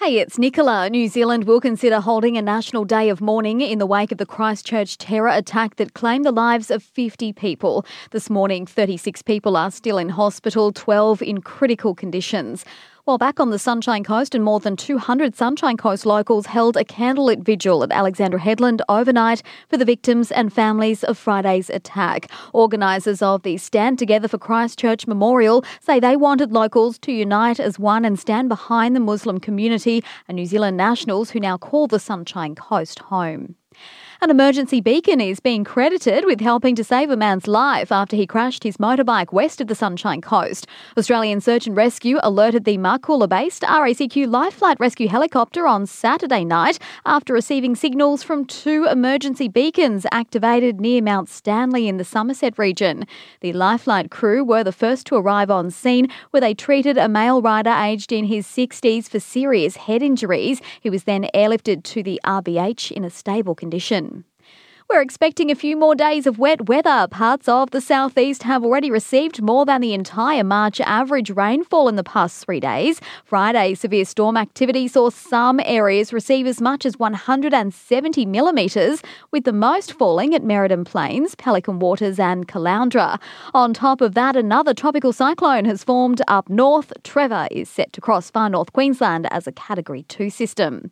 Hey, it's Nicola. New Zealand will consider holding a national day of mourning in the wake of the Christchurch terror attack that claimed the lives of 50 people. This morning, 36 people are still in hospital, 12 in critical conditions. While back on the Sunshine Coast, and more than 200 Sunshine Coast locals held a candlelit vigil at Alexandra Headland overnight for the victims and families of Friday's attack. Organisers of the Stand Together for Christchurch Memorial say they wanted locals to unite as one and stand behind the Muslim community and New Zealand nationals who now call the Sunshine Coast home. An emergency beacon is being credited with helping to save a man's life after he crashed his motorbike west of the Sunshine Coast. Australian Search and Rescue alerted the Marcoola based RACQ Life Flight Rescue helicopter on Saturday night after receiving signals from two emergency beacons activated near Mount Stanley in the Somerset region. The Life Flight crew were the first to arrive on scene where they treated a male rider aged in his 60s for serious head injuries. He was then airlifted to the RBH in a stable condition. We're expecting a few more days of wet weather. Parts of the southeast have already received more than the entire March average rainfall in the past three days. Friday, severe storm activity saw some areas receive as much as 170 millimetres, with the most falling at Meridan Plains, Pelican Waters, and Caloundra. On top of that, another tropical cyclone has formed up north. Trevor is set to cross far north Queensland as a Category 2 system.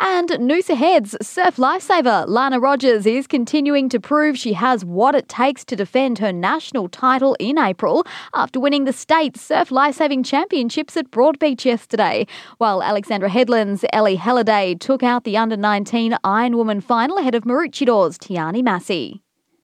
And Noosa Heads surf lifesaver Lana Rogers is continuing to prove she has what it takes to defend her national title in April after winning the state Surf Lifesaving Championships at Broadbeach yesterday. While Alexandra Headland's Ellie Halliday took out the under 19 Ironwoman final ahead of Maroochydore's Tiani Massey.